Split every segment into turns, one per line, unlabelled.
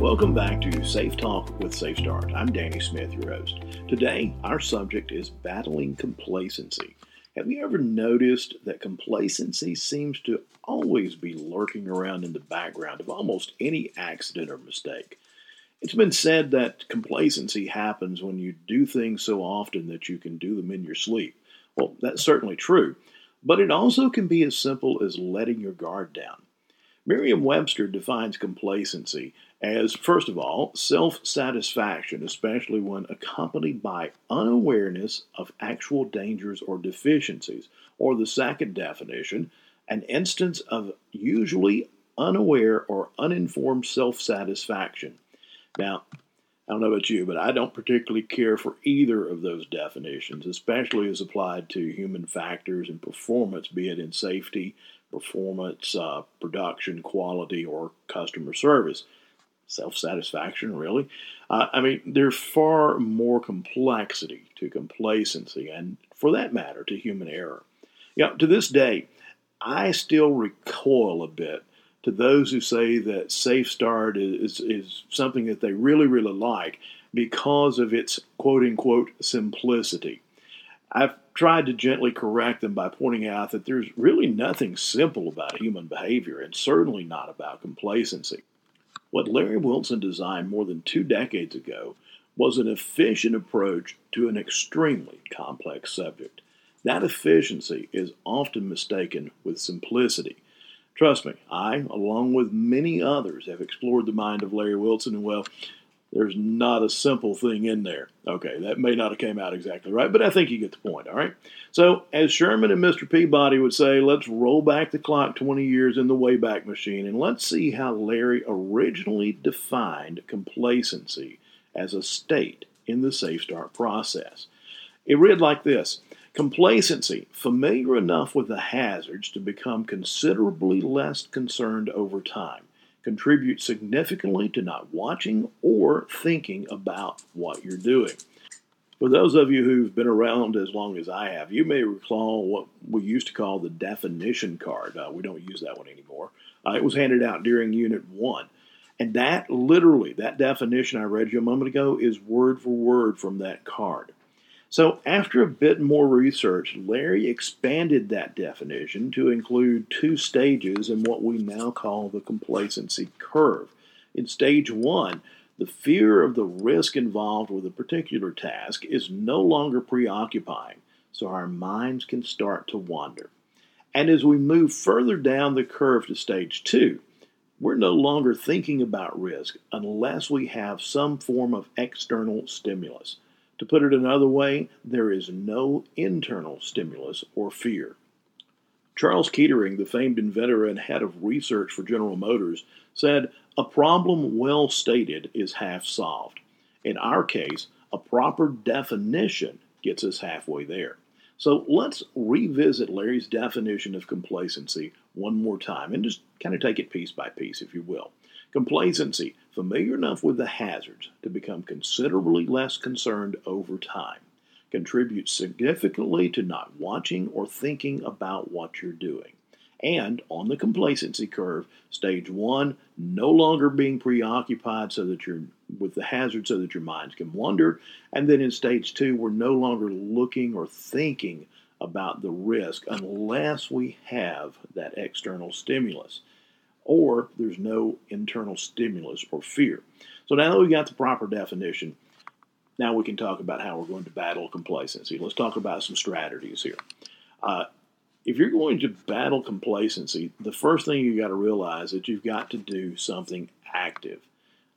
Welcome back to Safe Talk with Safe Start. I'm Danny Smith, your host. Today, our subject is battling complacency. Have you ever noticed that complacency seems to always be lurking around in the background of almost any accident or mistake? It's been said that complacency happens when you do things so often that you can do them in your sleep. Well, that's certainly true, but it also can be as simple as letting your guard down. Merriam Webster defines complacency as, first of all, self satisfaction, especially when accompanied by unawareness of actual dangers or deficiencies. Or the second definition, an instance of usually unaware or uninformed self satisfaction. Now, I don't know about you, but I don't particularly care for either of those definitions, especially as applied to human factors and performance, be it in safety, performance, uh, production, quality, or customer service. Self satisfaction, really. Uh, I mean, there's far more complexity to complacency, and for that matter, to human error. You know, to this day, I still recoil a bit to those who say that Safe Start is, is something that they really, really like because of its quote unquote simplicity. I've tried to gently correct them by pointing out that there's really nothing simple about human behavior and certainly not about complacency. What Larry Wilson designed more than two decades ago was an efficient approach to an extremely complex subject. That efficiency is often mistaken with simplicity. Trust me, I, along with many others, have explored the mind of Larry Wilson, and well, there's not a simple thing in there. Okay, that may not have came out exactly right, but I think you get the point, all right? So, as Sherman and Mr. Peabody would say, let's roll back the clock 20 years in the Wayback Machine and let's see how Larry originally defined complacency as a state in the Safe Start process. It read like this Complacency, familiar enough with the hazards to become considerably less concerned over time, contributes significantly to not watching or thinking about what you're doing. For those of you who've been around as long as I have, you may recall what we used to call the definition card. Uh, we don't use that one anymore. Uh, it was handed out during Unit 1. And that literally, that definition I read you a moment ago, is word for word from that card. So, after a bit more research, Larry expanded that definition to include two stages in what we now call the complacency curve. In stage one, the fear of the risk involved with a particular task is no longer preoccupying, so our minds can start to wander. And as we move further down the curve to stage two, we're no longer thinking about risk unless we have some form of external stimulus. To put it another way, there is no internal stimulus or fear. Charles Kettering, the famed inventor and head of research for General Motors, said, A problem well stated is half solved. In our case, a proper definition gets us halfway there. So let's revisit Larry's definition of complacency one more time and just kind of take it piece by piece, if you will. Complacency, familiar enough with the hazards to become considerably less concerned over time, contributes significantly to not watching or thinking about what you're doing. And on the complacency curve, stage one, no longer being preoccupied so that you're with the hazard so that your minds can wander. And then in stage two, we're no longer looking or thinking about the risk unless we have that external stimulus or there's no internal stimulus or fear. So now that we've got the proper definition, now we can talk about how we're going to battle complacency. Let's talk about some strategies here. Uh, if you're going to battle complacency, the first thing you got to realize is that you've got to do something active.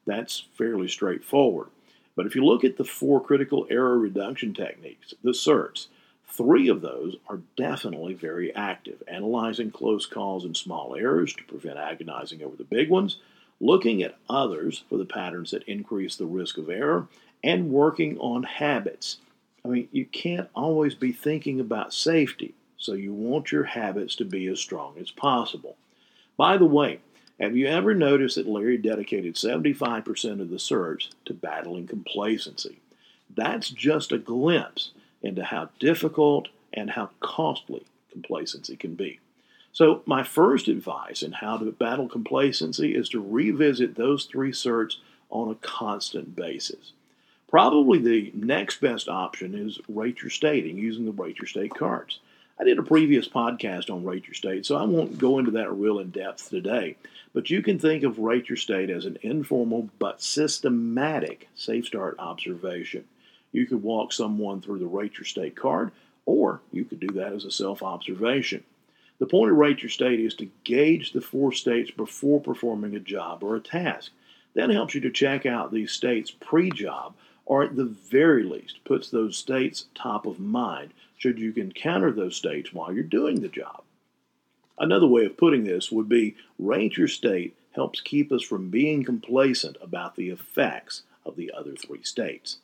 That's fairly straightforward. But if you look at the four critical error reduction techniques, the CERTs, Three of those are definitely very active, analyzing close calls and small errors to prevent agonizing over the big ones, looking at others for the patterns that increase the risk of error, and working on habits. I mean, you can't always be thinking about safety, so you want your habits to be as strong as possible. By the way, have you ever noticed that Larry dedicated 75% of the CERTs to battling complacency? That's just a glimpse into how difficult and how costly complacency can be. So, my first advice in how to battle complacency is to revisit those three certs on a constant basis. Probably the next best option is rate your stating using the rate your state cards. I did a previous podcast on Rate Your State, so I won't go into that real in depth today. But you can think of Rate Your State as an informal but systematic Safe Start observation. You could walk someone through the Rate Your State card, or you could do that as a self observation. The point of Rate Your State is to gauge the four states before performing a job or a task. That helps you to check out these states pre job, or at the very least, puts those states top of mind should you encounter those states while you're doing the job. Another way of putting this would be rate your state helps keep us from being complacent about the effects of the other three states.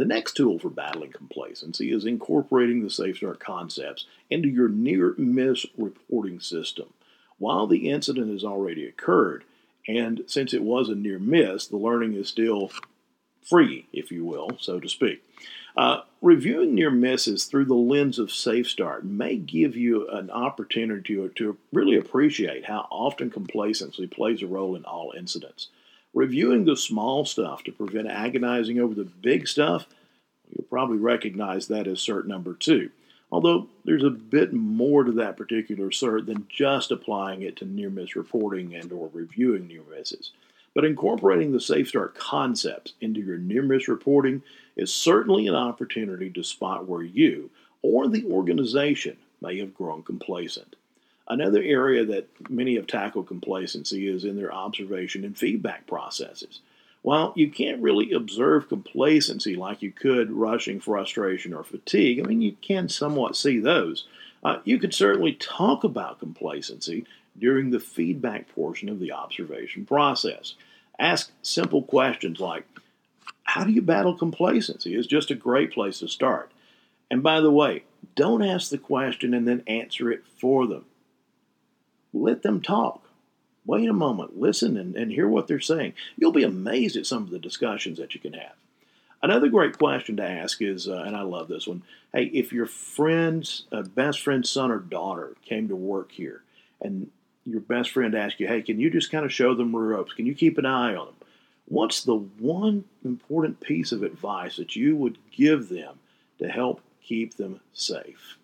The next tool for battling complacency is incorporating the Safe Start concepts into your near miss reporting system. While the incident has already occurred, and since it was a near miss, the learning is still free, if you will, so to speak. Uh, reviewing near misses through the lens of Safe Start may give you an opportunity to, to really appreciate how often complacency plays a role in all incidents. Reviewing the small stuff to prevent agonizing over the big stuff, you'll probably recognize that as cert number two. Although there's a bit more to that particular cert than just applying it to near miss reporting and or reviewing near misses. But incorporating the Safe Start concepts into your near miss reporting is certainly an opportunity to spot where you or the organization may have grown complacent. Another area that many have tackled complacency is in their observation and feedback processes. While you can't really observe complacency like you could rushing frustration or fatigue, I mean, you can somewhat see those. Uh, you could certainly talk about complacency during the feedback portion of the observation process. Ask simple questions like, How do you battle complacency? is just a great place to start. And by the way, don't ask the question and then answer it for them. Let them talk. Wait a moment, listen and, and hear what they're saying. You'll be amazed at some of the discussions that you can have. Another great question to ask is, uh, and I love this one hey, if your friend's uh, best friend's son or daughter came to work here and your best friend asks you, hey, can you just kind of show them the ropes? Can you keep an eye on them? What's the one important piece of advice that you would give them to help keep them safe?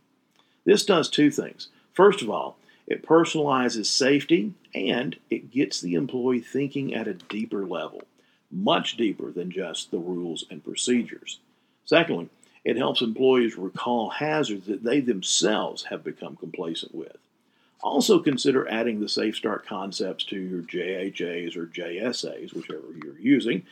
This does two things. First of all, it personalizes safety and it gets the employee thinking at a deeper level, much deeper than just the rules and procedures. Secondly, it helps employees recall hazards that they themselves have become complacent with. Also consider adding the Safe Start concepts to your JHAs or JSAs, whichever you're using.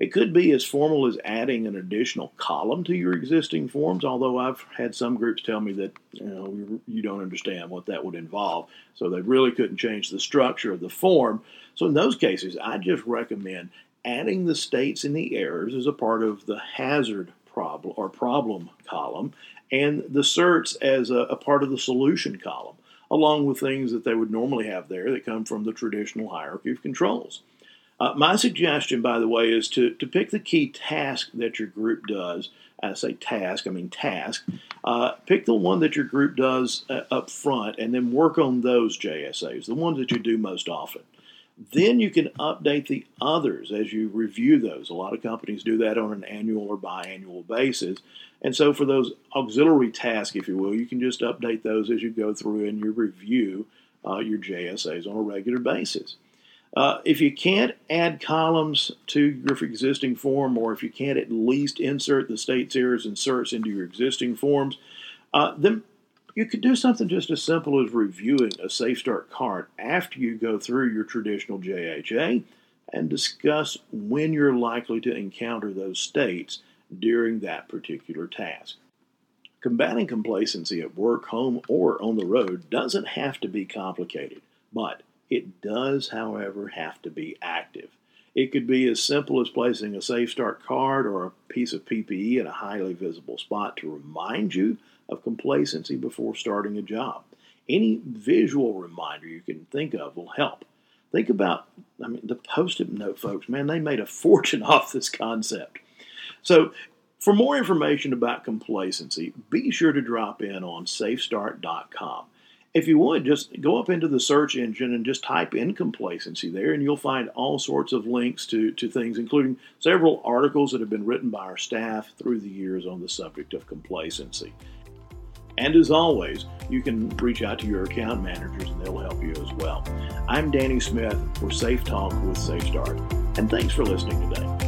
It could be as formal as adding an additional column to your existing forms, although I've had some groups tell me that you know you don't understand what that would involve, so they really couldn't change the structure of the form. So in those cases, I just recommend adding the states and the errors as a part of the hazard problem or problem column, and the certs as a, a part of the solution column along with things that they would normally have there that come from the traditional hierarchy of controls. Uh, my suggestion, by the way, is to, to pick the key task that your group does. I say task, I mean task. Uh, pick the one that your group does uh, up front and then work on those JSAs, the ones that you do most often. Then you can update the others as you review those. A lot of companies do that on an annual or biannual basis. And so, for those auxiliary tasks, if you will, you can just update those as you go through and you review uh, your JSAs on a regular basis. Uh, if you can't add columns to your existing form, or if you can't at least insert the states errors and certs into your existing forms, uh, then you could do something just as simple as reviewing a Safe Start card after you go through your traditional JHA and discuss when you're likely to encounter those states during that particular task. Combating complacency at work, home, or on the road doesn't have to be complicated, but it does, however, have to be active. It could be as simple as placing a Safe Start card or a piece of PPE in a highly visible spot to remind you of complacency before starting a job. Any visual reminder you can think of will help. Think about, I mean, the post it note folks, man, they made a fortune off this concept. So, for more information about complacency, be sure to drop in on safestart.com. If you would, just go up into the search engine and just type in complacency there, and you'll find all sorts of links to, to things, including several articles that have been written by our staff through the years on the subject of complacency. And as always, you can reach out to your account managers and they'll help you as well. I'm Danny Smith for Safe Talk with SafeStart, and thanks for listening today.